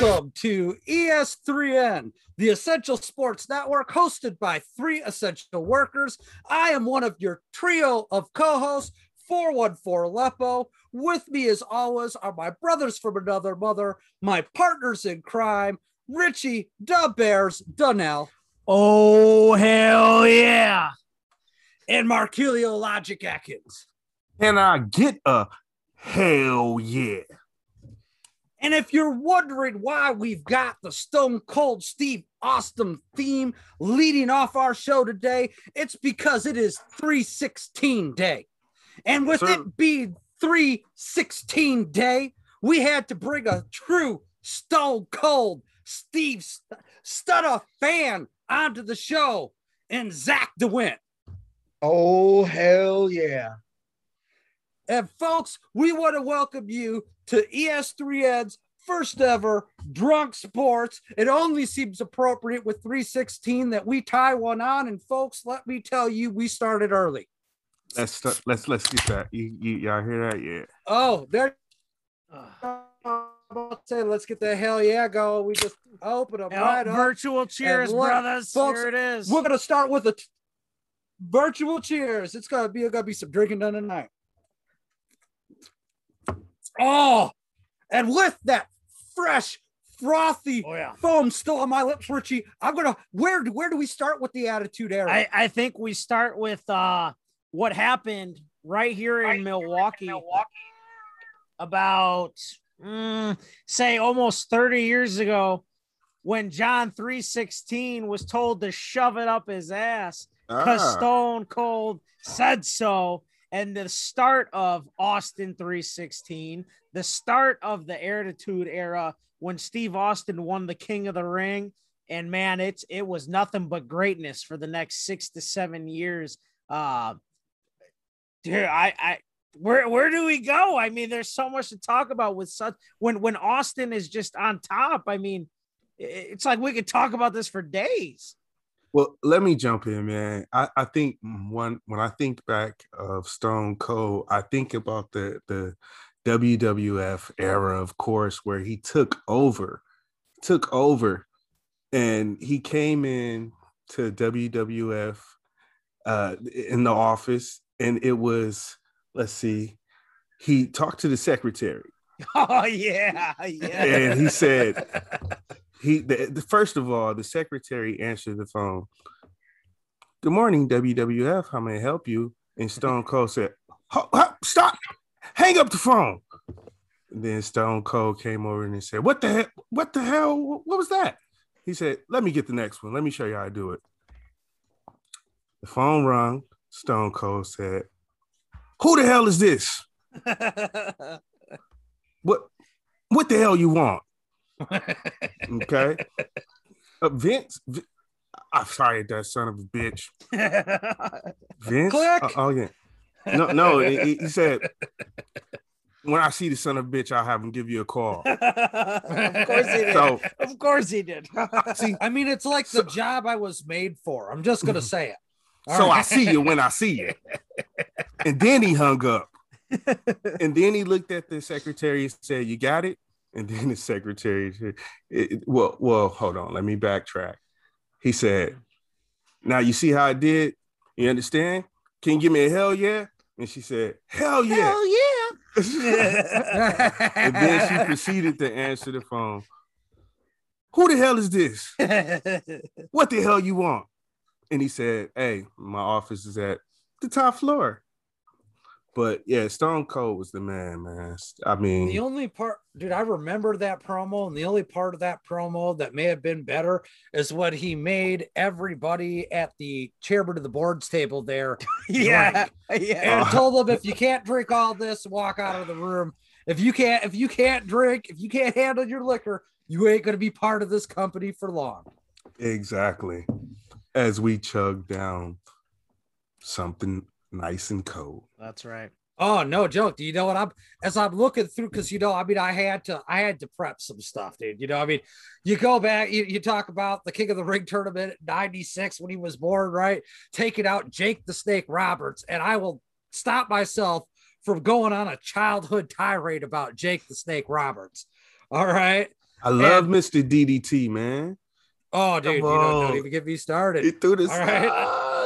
Welcome to E ES3N, the Essential Sports Network, hosted by three essential workers. I am one of your trio of co hosts, 414 Aleppo. With me, as always, are my brothers from another mother, my partners in crime, Richie Da Bears Donnell, Oh, hell yeah. and Markelio Logic Atkins. Can I get a hell yeah? And if you're wondering why we've got the Stone Cold Steve Austin theme leading off our show today, it's because it is 316 day. And with Sir. it being 316 day, we had to bring a true Stone Cold Steve St- Stunner fan onto the show and Zach DeWitt. Oh hell yeah! And folks, we want to welcome you to E ES3N's first ever drunk sports. It only seems appropriate with 316 that we tie one on. And folks, let me tell you, we started early. Let's start, let's let's get that. You, you y'all hear that? Yeah. Oh, there. I'll say, let's get the hell yeah go. We just open them Yep, right up. virtual cheers, brothers. folks, Here it is. We're gonna start with a t- virtual cheers. It's gonna be gonna be some drinking done tonight. Oh, and with that fresh, frothy Oh, yeah. foam still on my lips, Richie, I'm gonna where do where do we start with the attitude era? I, I think we start with uh, what happened right here in Milwaukee, about, mm, say, almost 30 years ago when John 316 was told to shove it up his ass because Ah, Stone Cold said so. And the start of Austin 316, the start of the Attitude era when Steve Austin won the King of the Ring. And man, it's it was nothing but greatness for the next six to seven years. Uh dude, I I where where do we go? I mean, there's so much to talk about with such when when Austin is just on top. I mean, it's like we could talk about this for days. Well, let me jump in, man. I, I think one when I think back of Stone Cold, I think about the the WWF era, of course, where he took over, took over, and he came in to WWF uh, in the office, and it was let's see, he talked to the secretary. Oh yeah, yeah. And he said, he the, the- first of all, the secretary answered the phone. Good morning, WWF. How may I help you? And Stone Cold said, "Ho- ho- "Stop! Hang up the phone." And then Stone Cold came over and he said, "What the hell? What the hell? What was that?" He said, "Let me get the next one. Let me show you how to do it." The phone rung. Stone Cold said, "Who the hell is this? What? What the hell you want?" Okay. Uh, Vince, Vi- I'm sorry, that son of a bitch. Vince. Click. Uh, oh yeah. No, no. he, he- he said, when I see the son of a bitch, I'll have him give you a call. of course he did. So of course he did. see, I mean, it's like the job I was made for. I'm just gonna say it. All so I see you when I see you. And then he hung up. And then he looked at the secretary and said, "You got it." And then the secretary said, it- it- "Well, well, hold on. Let me backtrack." He said, "Now you see how I did. You understand? Can you give me a hell yeah?" And she said, "Hell yeah." Hell yeah. and then she proceeded to answer the phone. Who the hell is this? What the hell you want? And he said, Hey, my office is at the top floor. But yeah, Stone Cold was the man, man. I mean, The only part, dude, I remember that promo, and the only part of that promo that may have been better is what he made everybody at the chairman of the boards table there yeah. Yeah. and told them if you can't drink all this, walk out of the room. If you can't, if you can't drink, if you can't handle your liquor, you ain't gonna be part of this company for long. exactly. As we chug down something nice and cold. That's right. Oh, no joke. Do you know what I'm as I'm looking through? Because you know, I mean, I had to, I had to prep some stuff, dude. You know, I mean, you go back, you, you talk about the King of the Ring tournament 96 when he was born, right? Taking out Jake the Snake Roberts, and I will stop myself from going on a childhood tirade about Jake the Snake Roberts. All right. I love And- Mr. DDT, man. Oh, dude, you Come don't, don't even get me started. He threw this All right.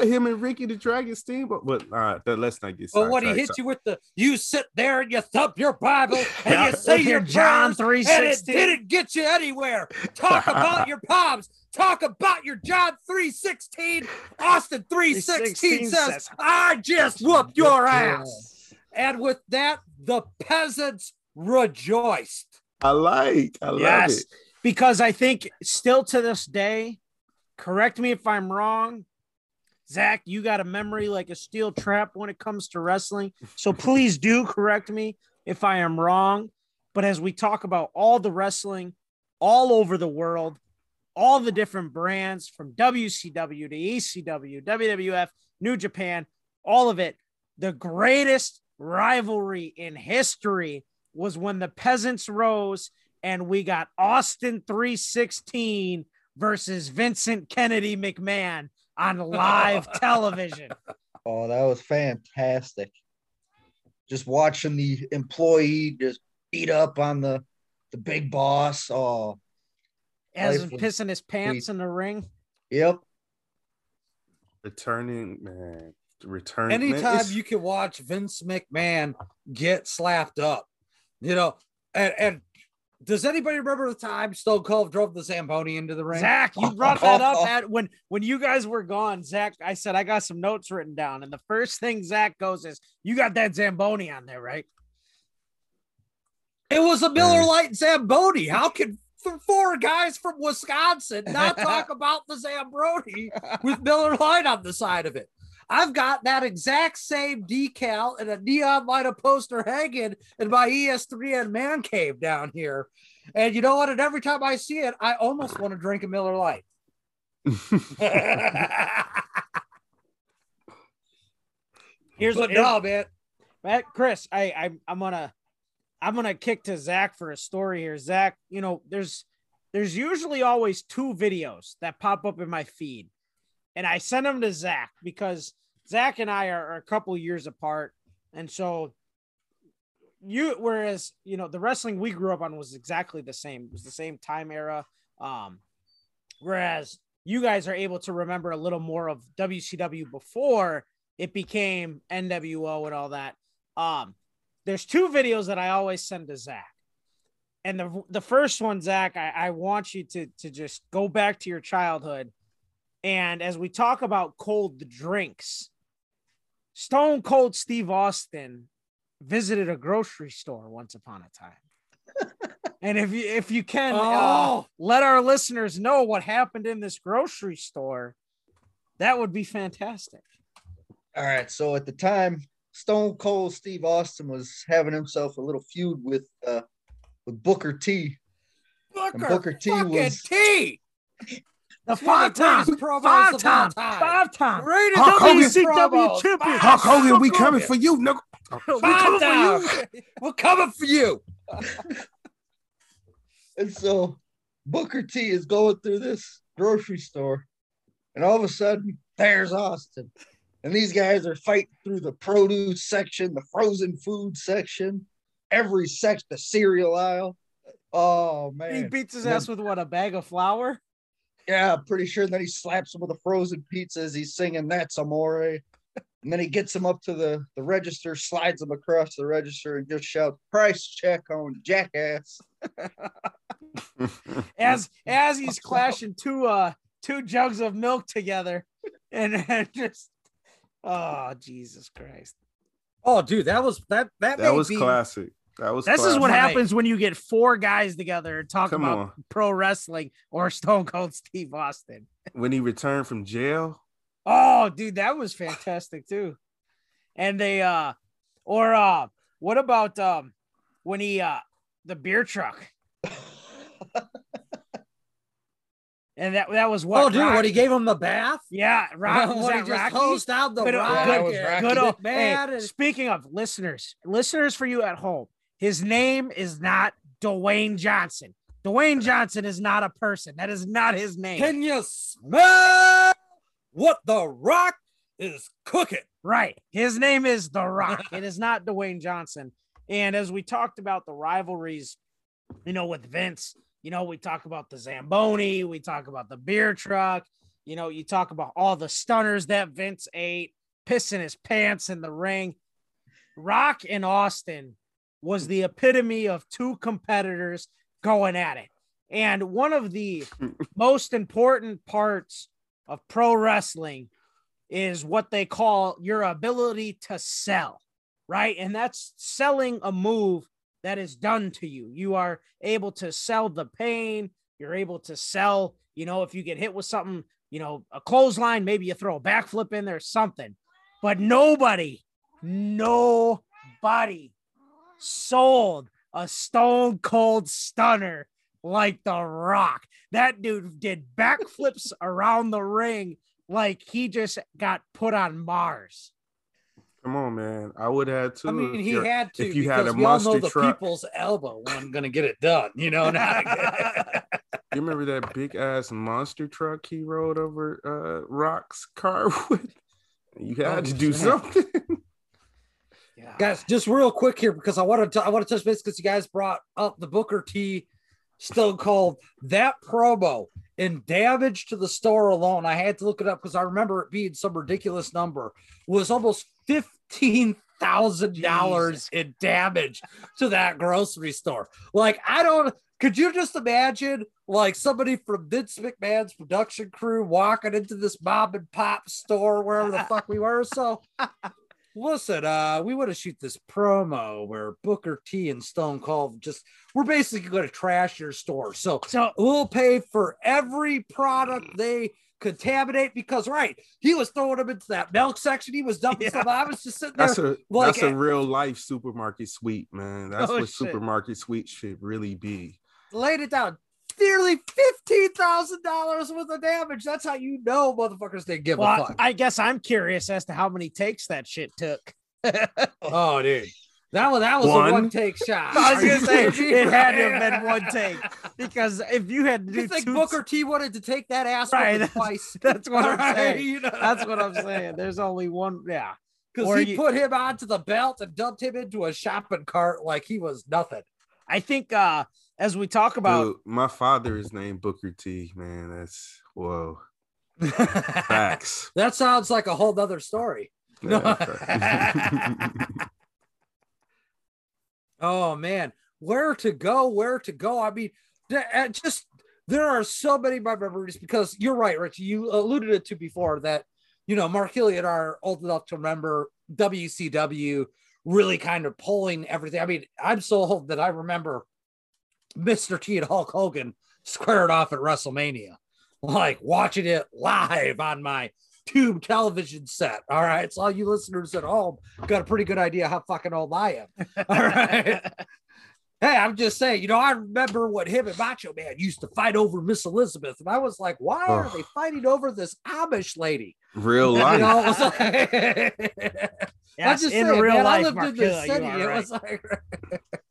Ah, him and Ricky the Dragon Steamboat. But all right, that, let's not get But what he sidetracked. hit you with the you sit there and you thump your Bible and you say your your John prayers, and it didn't get you anywhere. Talk about your palms. Talk about your John 316. Austin 316 says, says, I just whooped your ass. And with that, the peasants rejoiced. I like. I love Yes, it. because I think still to this day, correct me if I'm wrong. Zach, you got a memory like a steel trap when it comes to wrestling. So please do correct me if I am wrong. But as we talk about all the wrestling all over the world, all the different brands from WCW to ECW, WWF, New Japan, all of it, the greatest rivalry in history was when the peasants rose and we got Austin 316 versus Vincent Kennedy McMahon on live television. Oh, that was fantastic. Just watching the employee just beat up on the the big boss. Oh, As Life was pissing his pants in the ring. yep. Returning, man. Return. Anytime it's- you can watch Vince McMahon get slapped up, you know, and, and does anybody remember the time Stone Cold drove the Zamboni into the ring? Zach, you brought that up at when when you guys were gone. Zach, I said I got some notes written down, and the first thing Zach goes is, "You got that Zamboni on there, right?" It was a Miller. Lite Zamboni. How can th- four guys from Wisconsin not talk about the Zamboni with Miller Lite on the side of it? I've got that exact same decal and a neon light up poster hanging in my E ES3N man cave down here. And you know what? And every time I see it, I almost want to drink a Miller Lite. Here's what no, man. Matt, Chris, I, I I'm gonna I'm gonna kick to Zach for a story here. Zach, you know, there's there's usually always two videos that pop up in my feed, and I send them to Zach because Zach and I are, are a couple years apart, and so you whereas you know the wrestling we grew up on was exactly the same, it was the same time era. Um, whereas you guys are able to remember a little more of WCW before it became NWO and all that. Um, there's two videos that I always send to Zach. And the the first one, Zach, I, I want you to to just go back to your childhood. And as we talk about cold drinks, Stone Cold Steve Austin visited a grocery store once upon a time. and if you if you can uh, Oh. let our listeners know what happened in this grocery store, that would be fantastic. All right. So at the time, Stone Cold Steve Austin was having himself a little feud with uh with Booker T. Booker, Booker T was- T. The It's one five the time, greatest promos five of all time, time. five times, Greatest Hulk Hogan. WCW promos. champion. Hulk Hogan, we Hulk coming for you, nigga. We coming for you. We're coming for you. And so Booker T is going through this grocery store, and all of a sudden, there's Austin. And these guys are fighting through the produce section, the frozen food section, every section, the cereal aisle. Oh man. He beats his ass with what a bag of flour. Yeah, pretty sure. And then he slaps him with a frozen pizza as he's singing That's Amore. And then he gets him up to the, the register, slides him across the register, and just shouts, Price check on jackass. As as he's clashing two uh two jugs of milk together, and, and just oh Jesus Christ! Oh, dude, that was that that, That may was be- classic. That was This is what Right. happens when you get four guys together and talk Come about on. pro wrestling or Stone Cold Steve Austin. When he returned from jail. Oh, dude, that was fantastic too. And they uh or uh what about um when he uh the beer truck? and that that was what Oh, dude, what he gave him the bath. yeah, Rock, was when he that just Rocky? hosed out the Good- rock. Yeah, that was and Rocky. Good old man. hey, speaking of listeners, listeners for you at home, his name is not Dwayne Johnson. Dwayne Johnson is not a person. That is not his name. Can you smell what the rock is cooking? Right. His name is The Rock. it is not Dwayne Johnson. And as we talked about the rivalries, you know, with Vince, you know, we talk about the Zamboni, we talk about the beer truck, you know, you talk about all the stunners that Vince ate, pissing his pants in the ring. Rock and Austin was the epitome of two competitors going at it. And one of the most important parts of pro wrestling is what they call your ability to sell, right? And that's selling a move that is done to you. You are able to sell the pain. You're able to sell, you know, if you get hit with something, you know, a clothesline, maybe you throw a backflip in there, something. But nobody, nobody sold a stone cold stunner like The Rock. That dude did backflips around the ring like he just got put on Mars. Come on, man. I would have to. I mean, he had to if you had a we all know monster the truck. people's elbow wasn't going to get it done. You know, not You remember that big ass monster truck he rode over uh, Rock's car with? You had Oh, to do shit. something. Yeah. guys. Just real quick here because I want to I want to touch base because you guys brought up the Booker T Stone Cold that promo and damage to the store alone. I had to look it up because I remember it being some ridiculous number was almost fifteen thousand dollars in damage to that grocery store. Like I don't. Could you just imagine like somebody from Vince McMahon's production crew walking into this mom and pop store wherever the fuck we were? So listen, uh, we want to shoot this promo where Booker T and Stone Cold just we're basically going to trash your store. So So we'll pay for every product they contaminate because right, he was throwing them into that milk section. He was dumping Yeah. stuff. I was just sitting there. That's a like, that's a real life supermarket suite, man. That's Oh, what shit. supermarket suite should really be. laid it down. Nearly fifteen thousand dollars worth of damage. That's how you know motherfuckers didn't give a well, fuck. I guess I'm curious as to how many takes that shit took. oh, dude, that was that was One? a one take shot. I was gonna say it had to have been one take because if you had to do You think two, Booker T wanted to take that ass Right, right, that's- twice? that's what I'm Right, saying. you know? That's what I'm saying. There's only one. Yeah. Because he you- put him onto the belt and dumped him into a shopping cart like he was nothing. I think uh as we talk about Dude, my father is named Booker T, man. That's whoa. Facts. that sounds like a whole nother story. No. Yeah. Oh man, where to go? Where to go? I mean, uh, just there are so many memories because you're right, Rich. You alluded it to before that you know Mark Healy and I are old enough to remember WCW really kind of pulling everything. I mean, I'm so old that I remember Mr. T and Hulk Hogan squared off at WrestleMania, like watching it live on my tube television set. All right. So all you listeners at home got a pretty good idea how fucking old I am. All right. Hey, I'm just saying, you know, I remember what him and Macho Man used to fight over Miss Elizabeth, and I was like, why are Ugh. they fighting over this Amish lady? Real You life. know, it was like, I'm just in saying, real man, I life, lived in the Markilla, you city. are It right. was like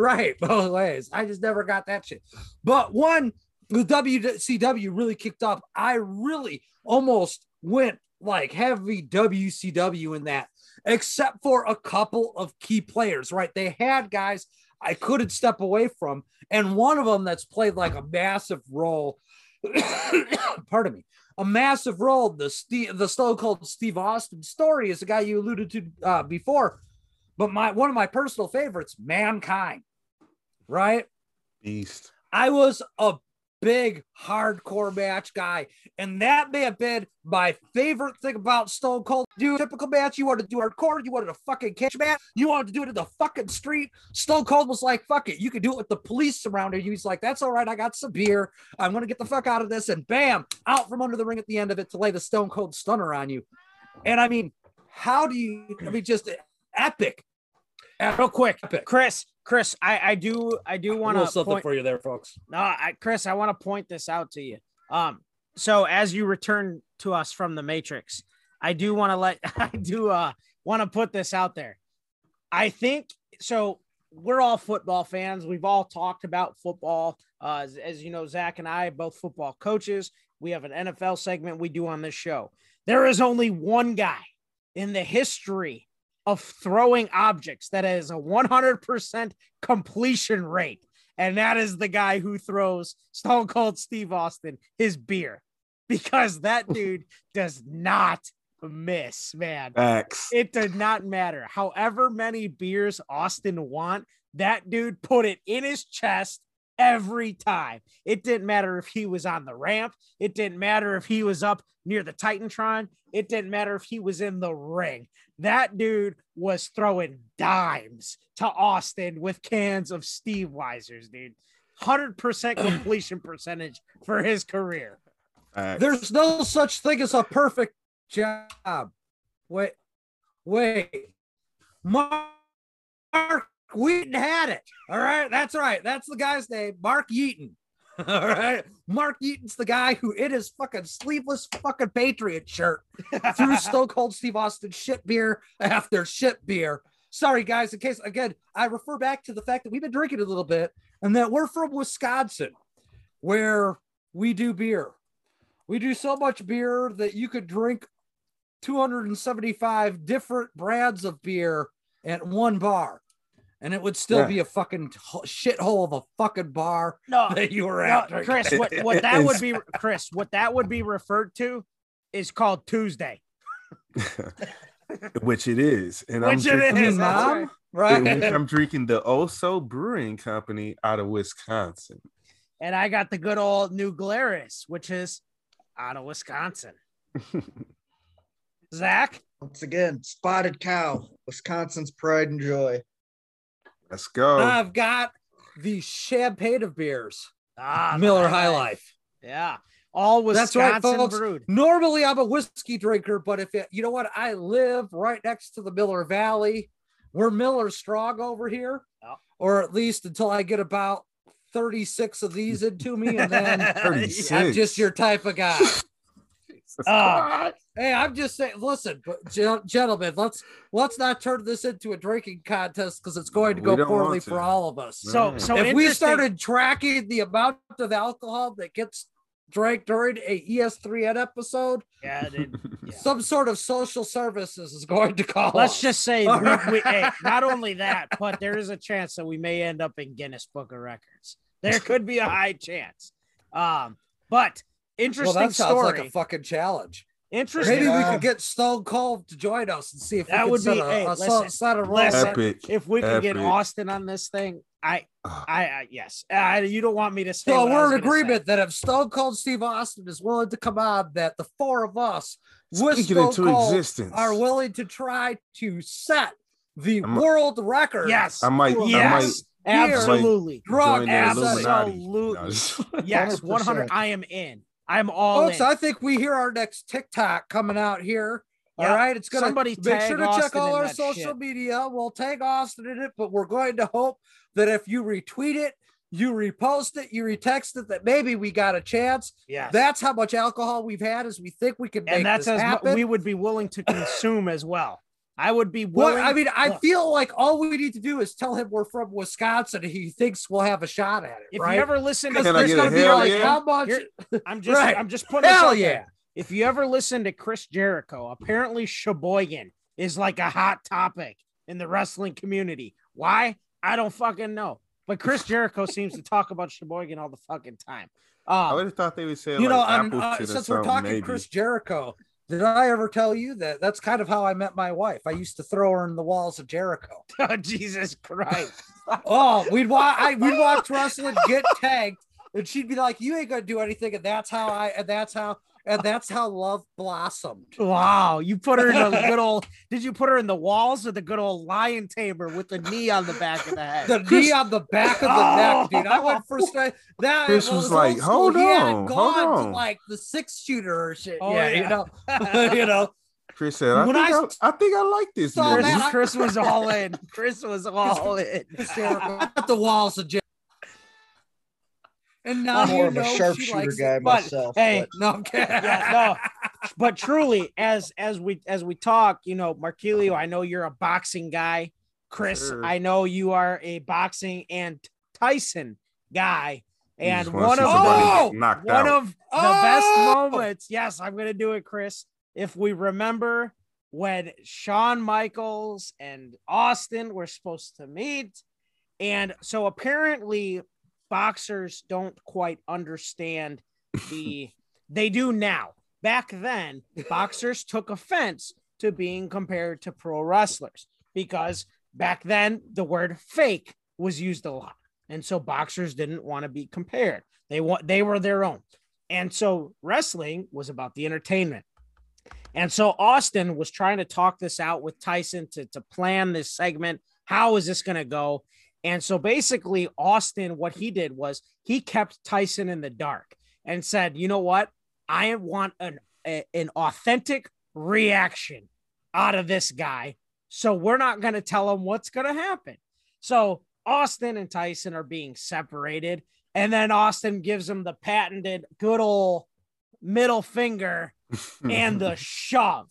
right both ways. I just never got that shit. But one, the WCW really kicked off. I really almost went like heavy WCW in that, except for a couple of key players. Right, they had guys I couldn't step away from, and one of them that's played like a massive role. pardon me a massive role. The Steve, the Stone Cold Steve Austin story is the guy you alluded to uh, before, but my one of my personal favorites, Mankind. Right, Beast. I was a big hardcore match guy, and that may have been my favorite thing about Stone Cold. Do typical match, you wanted to do hardcore, you wanted a fucking catch match, you wanted to do it in the fucking street. Stone Cold was like, "Fuck it, you can do it with the police surrounding you." He's like, "That's all right, I got some beer. I'm gonna get the fuck out of this," and bam, out from under the ring at the end of it to lay the Stone Cold Stunner on you. And I mean, how do you? I mean, just epic. Real quick, Epic. Chris. Chris, I, I do I do want to something point. for you there, folks. No, I, Chris, I want to point this out to you. Um, so as you return to us from the Matrix, I do want to let I do uh want to put this out there. I think so. We're all football fans. We've all talked about football. Uh, as, as you know, Zach and I both football coaches. We have an NFL segment we do on this show. There is only one guy in the history of throwing objects that has a 100% completion rate and that is the guy who throws Stone Cold Steve Austin his beer because that dude does not miss, man. Facts. It did not matter. However many beers Austin want, that dude put it in his chest every time. It didn't matter if he was on the ramp. It didn't matter if he was up near the Titantron. It didn't matter if he was in the ring. That dude was throwing dimes to Austin with cans of Steve Weisers, dude. 100% completion percentage for his career. Facts. There's no such thing as a perfect job. Wait, wait. Mark Wheaton had it. All right. That's right. That's the guy's name. Mark Yeaton. All right. Mark Yeaton's the guy who in his fucking sleeveless fucking Patriot shirt threw Stone Cold Steve Austin shit beer after shit beer. Sorry, guys, in case again, I refer back to the fact that we've been drinking a little bit and that we're from Wisconsin, where we do beer. We do so much beer that you could drink 275 different brands of beer at one bar, and it would still Yeah. be a fucking ho- shithole of a fucking bar No, that you were no, at. drinking. Chris, what, what that would be, Chris, what that would be referred to is called Tuesday. Which it is. And mm-hmm, Which I'm it drinking, I is, Mom, right. right? I'm drinking the O'so Brewing Company out of Wisconsin. And I got the good old New Glarus, which is out of Wisconsin. Zach, Once again, Spotted Cow, Wisconsin's pride and joy. Let's go. I've got the champagne of beers, ah, Miller nice. High Life. Yeah, all That's Wisconsin right, folks. brewed. Normally, I'm a whiskey drinker, but if it, you know what, I live right next to the Miller Valley. We're Miller strong over here, Oh. or at least until I get about 36 of these into me, and then I'm just your type of guy. Jesus Ah. Christ. Hey, I'm just saying. Listen, gentlemen, let's let's not turn this into a drinking contest because it's going to go poorly to. for all of us. So, Right. so if we started tracking the amount of alcohol that gets drank during a E ES3N episode, yeah, dude, Yeah. some sort of social services is going to call. let's us. just say, we, we, hey, not only that, but there is a chance that we may end up in Guinness Book of Records. There could be a high chance. Um, but well, interesting that sounds story. like a fucking challenge. Interesting. Maybe we Yeah. could get Stone Cold to join us and see if That we would could be- a, hey, a, listen, set- set a listen. Epic. if we can get Austin on this thing, I. I, I yes, I, you don't want me to say. So we're was in gonna say. agreement that if Stone Cold Steve Austin is willing to come on, that the four of us with Speaking Stone into Cold existence. are willing to try to set the I'm- world record. Yes, I might, I might yes, absolutely, drug Absolutely. Absolutely. No, yes, one hundred. I am in. I'm all Folks, in. I think we hear our next TikTok coming out here. All right, it's gonna Somebody make sure to check all our social shit. media. We'll tag Austin in it, but we're going to hope that if you retweet it, you repost it, you retext it, that maybe we got a chance. Yeah, That's how much alcohol we've had as we think we can make and that's this as happen. we would be willing to consume as well. I would be Well. I mean, I feel like all we need to do is tell him we're from Wisconsin. and He thinks we'll have a shot at it, if right? you ever listen to Because Can I there's get a going to be like yeah? how much? Here- I'm just Right. I'm just putting Hell out there. yeah! If you ever listen to Chris Jericho, apparently Sheboygan is like a hot topic in the wrestling community. Why? I don't fucking know. But Chris Jericho seems to talk about Sheboygan all the fucking time. I Um, would have thought they would say You like know, I'm, uh, since we're talking maybe. Chris Jericho, did I ever tell you that that's kind of how I met my wife? I used to throw her in the walls of Jericho. oh, Jesus Christ. Oh, we'd watch, I, we'd watch wrestling, get tagged, and she'd be like, "You ain't gonna do anything," and that's how I, and that's how, and that's how love blossomed. Wow, you put her in the good old. Did you put her in the walls or the good old lion tamer with the knee on the back of the head? The knee on the back of the neck, oh. dude. I went for straight. That Chris well, it was like, "Hold He had on, hold to on." like the six shooter or shit. Oh, yeah, yeah. you know, you know. Chris said, I When think I I, I think I like this saw Chris, man. Chris was all in. Chris was all in. hysterical. At the walls of Jericho. And now I'm more you of know a sharpshooter guy it. but, myself. hey, but No, I'm kidding. Yeah, no. But truly, as as we as we talk, you know, Marquilio, I know you're a boxing guy. Chris, Sure. I know you are a boxing and Tyson guy. And just wanna one of somebody Oh! get knocked one out. of the Oh! best moments. Yes, I'm gonna do it, Chris. If we remember when Shawn Michaels and Austin were supposed to meet, and so apparently boxers don't quite understand the they do now. Back then, boxers took offense to being compared to pro wrestlers because back then the word fake was used a lot. And so boxers didn't want to be compared. They want they were their own. And so wrestling was about the entertainment. And so Austin was trying to talk this out with Tyson to, to plan this segment. How is this going to go? And so basically, Austin, what he did was he kept Tyson in the dark and said, you know what? I want an, a, an authentic reaction out of this guy. So we're not going to tell him what's going to happen. So Austin and Tyson are being separated. And then Austin gives him the patented good old middle finger and the shove.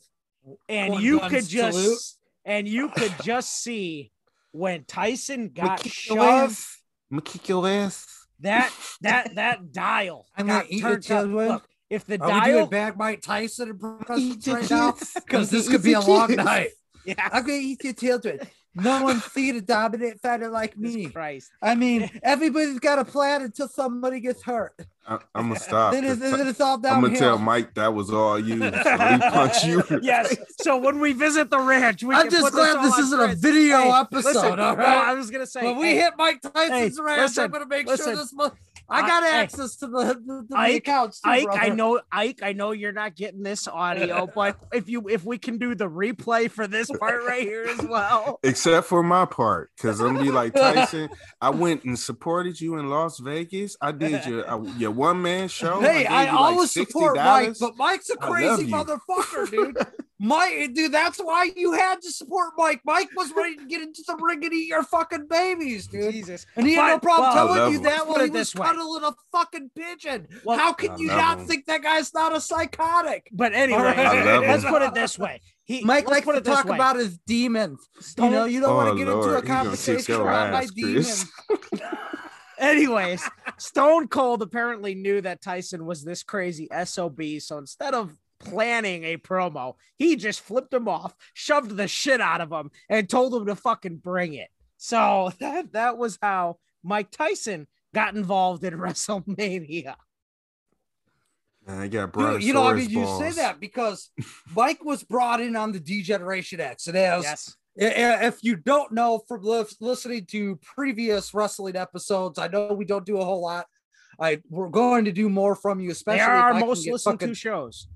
And One you could just salute. and you could just see when Tyson got shoved ass. I'ma kick your ass. that that that dial I'm got gonna eat your turned up. Look, if the Are we doing dial, Mike Tyson and Brook Eat Cousins your right now? Because this could be a long night. yeah, I'm gonna eat your children. No one seen a dominant fighter like Jesus me. Christ. I mean, everybody's got a plan until somebody gets hurt. I, I'm gonna stop. Then it's, then it's all I'm gonna tell Mike that was all you. So he punch you. yes. So when we visit the ranch, we I'm can just put glad all this isn't a video Hey, episode. Listen, all no. I was gonna say when we hit Mike Tyson's hey, ranch, listen, I'm gonna make listen. sure this. Mo- I I- got hey. access to the, the, the Ike, accounts. Too, Ike, I know, Ike, I know you're not getting this audio, but if you if we can do the replay for this part right here as well. Except for my part, because I'm gonna be like Tyson. I went and supported you in Las Vegas. I did your uh, your one man show. Hey, gave I, you like always support Mike, but Mike's a crazy motherfucker, dude. Mike, dude, that's why you had to support Mike. Mike was ready to get into the ring and eat your fucking babies, dude. Jesus. And he had no problem well, telling you that Let's while he it was this way. cuddling a fucking pigeon. Well, How can I you not him. think that guy's not a psychotic? But anyway, I let's him. put it this way. He Mike let's likes to talk way. about his demons. You know, you don't Oh, want to get into a Lord, he gonna kick conversation your about my Chris. demons. Anyways, Stone Cold apparently knew that Tyson was this crazy SOB. So instead of planning a promo, he just flipped him off, shoved the shit out of him, and told him to fucking bring it. So that, that was how Mike Tyson got involved in WrestleMania. Man, I got You, you know, I mean, you say that because Mike was brought in on the D-Generation X, and as Yes. I- I- If you don't know from listening to previous wrestling episodes, I know we don't do a whole lot. I we're going to do more from you, especially They are our most get listened fucking- to shows.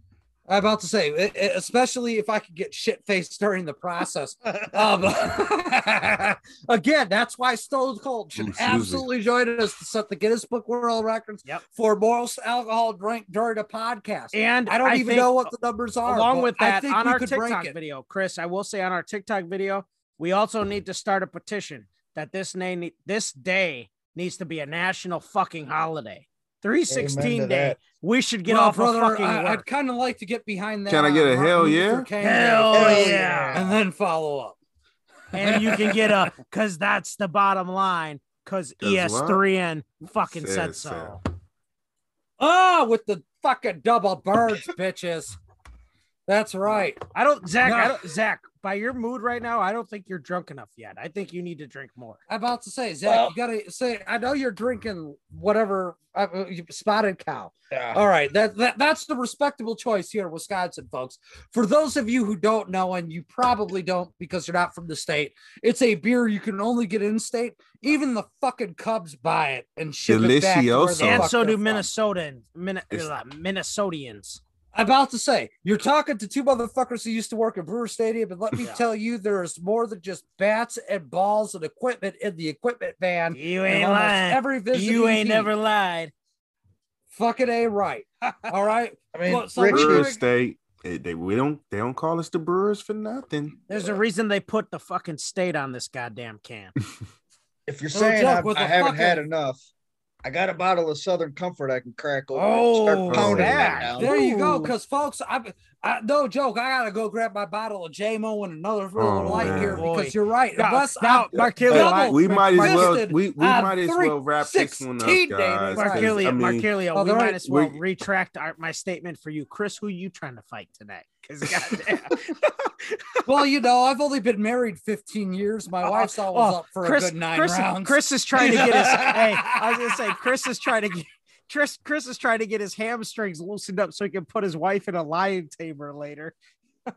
I'm about to say, especially if I could get shit faced during the process. Um, again, that's why Stone Cold should Ooh, excuse me. absolutely join us to set the Guinness Book World Records Yep. for most alcohol drink during a podcast. And I don't even know what the numbers are. along with that on our TikTok video, Chris, I will say on our TikTok video, we also need to start a petition that this name this day needs to be a national fucking holiday. 316 day. that. We should get Well, off brother, of fucking I, would kind of like to get behind that. Can I get a on hell yeah? King Hell Hell yeah. yeah. and then follow up. and you can get a cause that's the bottom line. Cause E 'Cause what? ES3N fucking Said said so. so. Oh, ah, with the fucking double birds, bitches. That's right. I don't Zach, I don't Zach, by your mood right now, I don't think you're drunk enough yet. I think you need to drink more. I'm about to say, Zach, Well- you gotta say. I know you're drinking whatever uh, uh, spotted cow. Yeah. All right, that, that that's the respectable choice here in Wisconsin, folks. For those of you who don't know, and you probably don't because you're not from the state, it's a beer you can only get in state. Even the fucking Cubs buy it and ship it back. to where the Delicioso. And so do from. Minnesotan, Min- uh, Minnesotians. I'm about to say, you're talking to two motherfuckers who used to work at Brewer Stadium, and let me Yeah. tell you, there is more than just bats and balls and equipment in the equipment van. You ain't almost lying. Every visit You ain't never lied. fucking a right. All right, I mean, Well, so Brewer Richard- State. They, they we don't they don't call us the Brewers for nothing. There's a reason they put the fucking state on this goddamn can. if you're No saying joke, I've, with I a haven't fucking- had enough, I got a bottle of Southern Comfort I can crack open Oh, start pounding that. that there you go. Because folks, I, I no joke, I gotta go grab my bottle of JMO and another little Oh, light man. here Boy. because you're right. Now- Unless now, I'm I- we might as well we, we on might as three- well wrap this one up, 16 guys. days, right. 'cause, Markelio, I mean, Markelio, Oh, we they're might as well We- retract our, my statement for you. Chris, who are you trying to fight tonight? Because goddamn. Well, you know, I've only been married 15 years. My Oh, wife's always oh, up for Chris, a good nine Chris, rounds. Chris is trying to get his. hey, I was gonna say Chris is trying to get. Chris, Chris is trying to get his hamstrings loosened up so he can put his wife in a lion tamer later.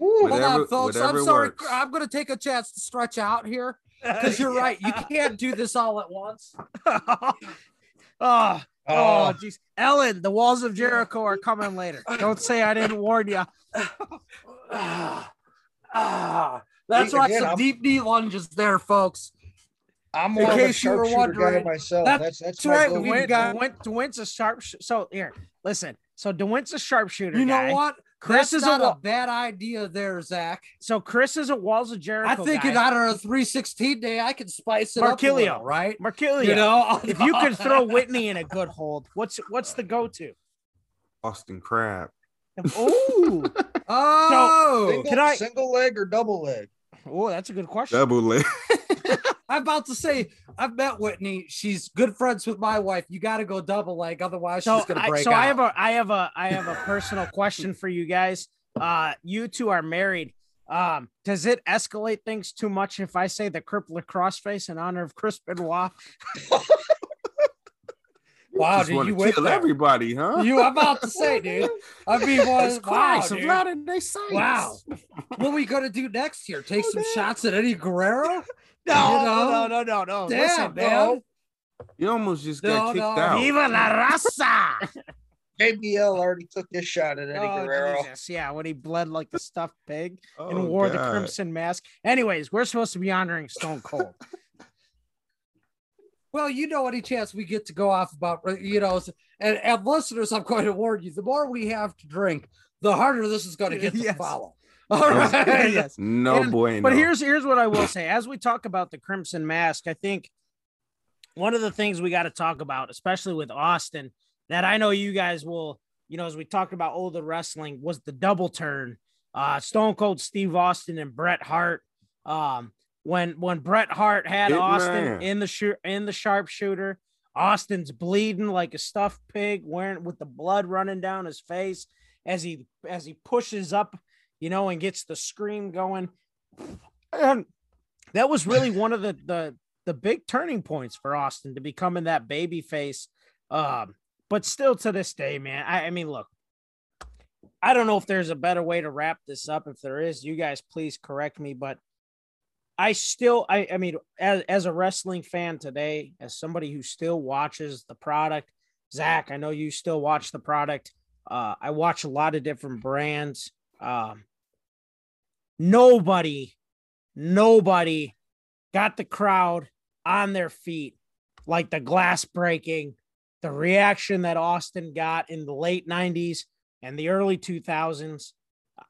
Hold Whatever- on, folks. I'm sorry. works. I'm going to take a chance to stretch out here because you're right. You can't do this all at once. oh, oh, Oh, jeez. Ellen, the walls of Jericho are coming later. Don't say I didn't warn you. Ah, ah. That's See, again, Some I'm- deep knee lunges there, folks. I'm in case you were wondering, myself. that- That's that's, that's right, we got- DeWitt's a sharp. So here, listen. So DeWitt's a sharpshooter. You know guy. what? Chris That's is a not a, wa- bad idea there, Zach. So Chris is a walls of Jericho. I think guy. it on a 316 day, I can spice it up a Markilio. little, right? Markilia. You know, if you could throw Whitney in a good hold, what's what's the go-to? Austin Crab. Oh, oh, Single, Can I- single leg or double leg? oh, that's a good question. Double leg. I'm about to say, I've met Whitney. She's good friends with my wife. You got to go double leg, otherwise So, she's gonna I, break so out. I have a I have a I have a personal question for you guys. Uh, you two are married. Um, does it escalate things too much if I say the crippler crossface in honor of Chris Benoit? wow, Just dude, you went kill there. everybody, huh? You I'm about to say, dude. I mean, Jesus what, wow, Christ of dude. Latter-day Saints. Wow. what are we gonna do next year? Take oh, some shots at Eddie Guerrero? No, You know? no, no, no, no. Damn, Listen, man. You almost just No, got kicked no. out. Viva la raza! JBL already took his shot at Eddie Oh, Guerrero. Jesus. Yeah, when he bled like a stuffed pig Oh, and wore the crimson mask. Anyways, we're supposed to be honoring Stone Cold. Well, you know, any chance we get to go off about, you know, and, and listeners, I'm going to warn you: the more we have to drink, the harder this is going to get to Yes. follow. All right. yes. No And- bueno. But here's here's what I will say. As we talk about the Crimson Mask, I think one of the things we got to talk about, especially with Austin, that I know you guys will, you know, as we talked about older wrestling, was the double turn. Uh, Stone Cold Steve Austin and Bret Hart. Um, when when Bret Hart had. Austin in the shoot in the sharpshooter, Austin's bleeding like a stuffed pig, wearing with the blood running down his face as he as he pushes up, you know, and gets the scream going. And that was really one of the the the big turning points for Austin to becoming that baby face. Um, but still to this day, man, I, I mean, look, I don't know if there's a better way to wrap this up. If there is, you guys please correct me. But I still, I, I mean, as, as a wrestling fan today, as somebody who still watches the product, Zach, I know you still watch the product. Uh, I watch a lot of different brands. Um, nobody, nobody got the crowd on their feet like the glass breaking, the reaction that Austin got in the late 90s and the early 2000s.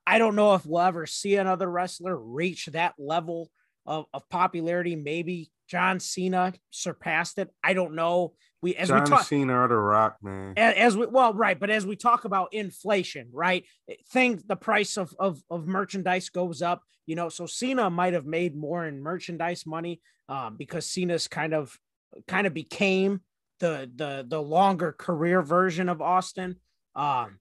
I don't know if we'll ever see another wrestler reach that level of, of popularity. Maybe John Cena surpassed it. I don't know. We as John we talk Cena or The Rock, man. a- as we well right but as we talk about inflation right things the price of, of of merchandise goes up you know so cena might have made more in merchandise money um, because cena's kind of kind of became the the the longer career version of austin um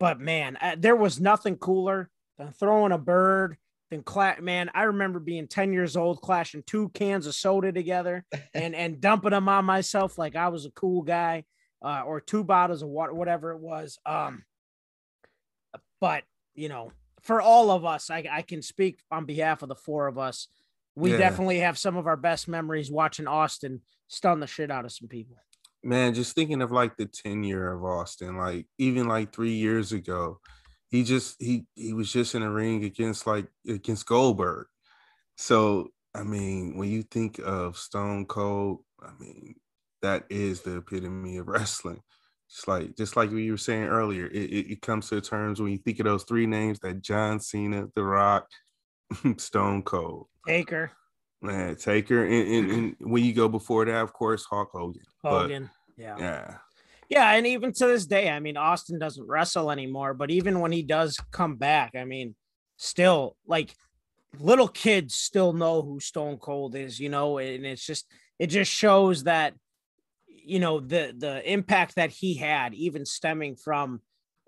but man uh, there was nothing cooler than throwing a bird than man i remember being 10 years old clashing two cans of soda together and and dumping them on myself like i was a cool guy uh, or two bottles of water, whatever it was. Um, but you know, for all of us, I, I can speak on behalf of the four of us. We Yeah. definitely have some of our best memories watching Austin stun the shit out of some people. man, just thinking of like the tenure of Austin, like even like three years ago, he just he he was just in a ring against like against Goldberg. So I mean, when you think of Stone Cold, I mean, that is the epitome of wrestling. Just like just like we were saying earlier, it, it, it comes to terms when you think of those three names that John Cena, The Rock, Stone Cold. Taker, Man, Taker, and, and, and when you go before that, of course, Hulk Hogan. But, Hogan. yeah. yeah. Yeah, and even to this day, I mean, Austin doesn't wrestle anymore, but even when he does come back, I mean, still like little kids still know who Stone Cold is, you know, and it's just it just shows that you know the the impact that he had, even stemming from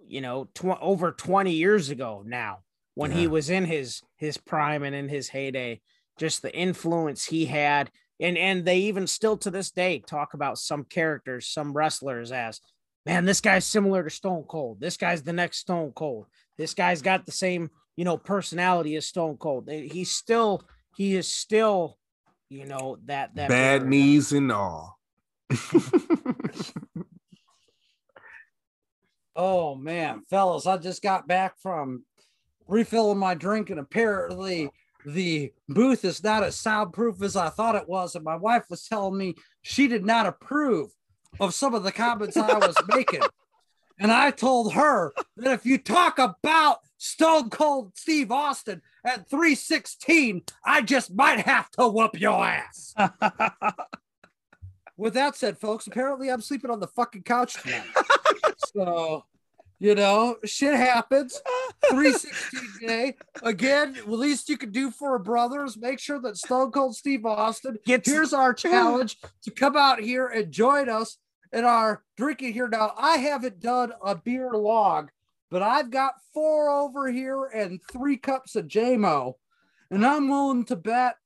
you know, tw- over 20 years ago now when he was in his his prime and in his heyday, just the influence he had. And and they even still to this day talk about some characters, some wrestlers as man, this guy's similar to Stone Cold. This guy's the next Stone Cold. This guy's got the same, you know, personality as Stone Cold. He's still, he is still, you know, that that Bad knees and all. Oh man, fellas, I just got back from refilling my drink, and apparently the booth is not as soundproof as I thought it was. And my wife was telling me she did not approve of some of the comments I was making. And I told her that if you talk about Stone Cold Steve Austin at 316, I just might have to whoop your ass. With that said, folks, apparently I'm sleeping on the fucking couch tonight. so, you know, shit happens. 316 day. Again, the least you can do for a brother is make sure that Stone Cold Steve Austin Gets- here's our challenge to come out here and join us in our drinking here. Now, I haven't done a beer log, but I've got four over here and three cups of JMO, and I'm willing to bet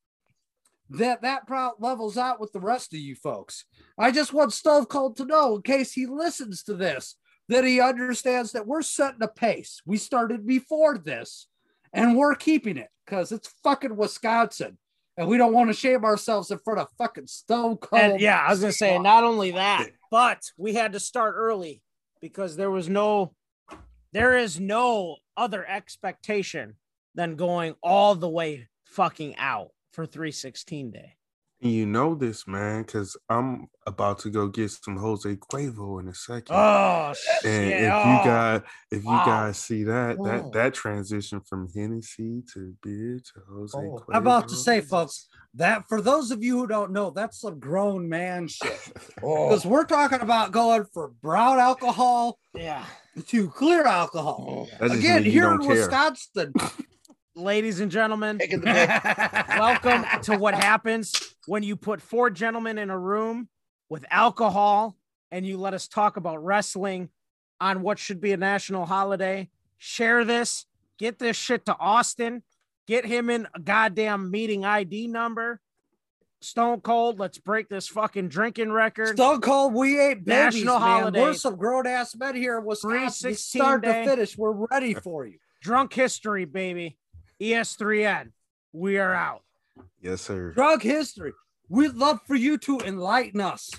that that pro- levels out with the rest of you folks. I just want Stone Cold to know, in case he listens to this, that he understands that we're setting a pace. We started before this, and we're keeping it because it's fucking Wisconsin, and we don't want to shame ourselves in front of fucking Stone Cold. And yeah, I was gonna say not only that, but we had to start early because there was no, there is no other expectation than going all the way fucking out for 316 day. You know this, man, because I'm about to go get some Jose Cuervo in a second. Oh and shit! if oh. you guys, if you Wow. guys see that, Oh. that that transition from Hennessy to beer to Jose Oh. Cuervo. I'm about to say, folks, that for those of you who don't know, that's some grown man shit. Oh, Because we're talking about going from brown alcohol yeah, to clear alcohol. That Again, here in don't care. Wisconsin, ladies and gentlemen, taking the pick. welcome to what happens when you put four gentlemen in a room with alcohol and you let us talk about wrestling on what should be a national holiday. Share this, get this shit to Austin, get him in a goddamn meeting ID number. Stone Cold, let's break this fucking drinking record. Stone Cold, we ain't babies, National man. holiday. We're some grown ass men here in Wisconsin. Start to finish, we're ready for you. Drunk history, baby. E ES3N. We are out. Yes, sir. Drug history. We'd love for you to enlighten us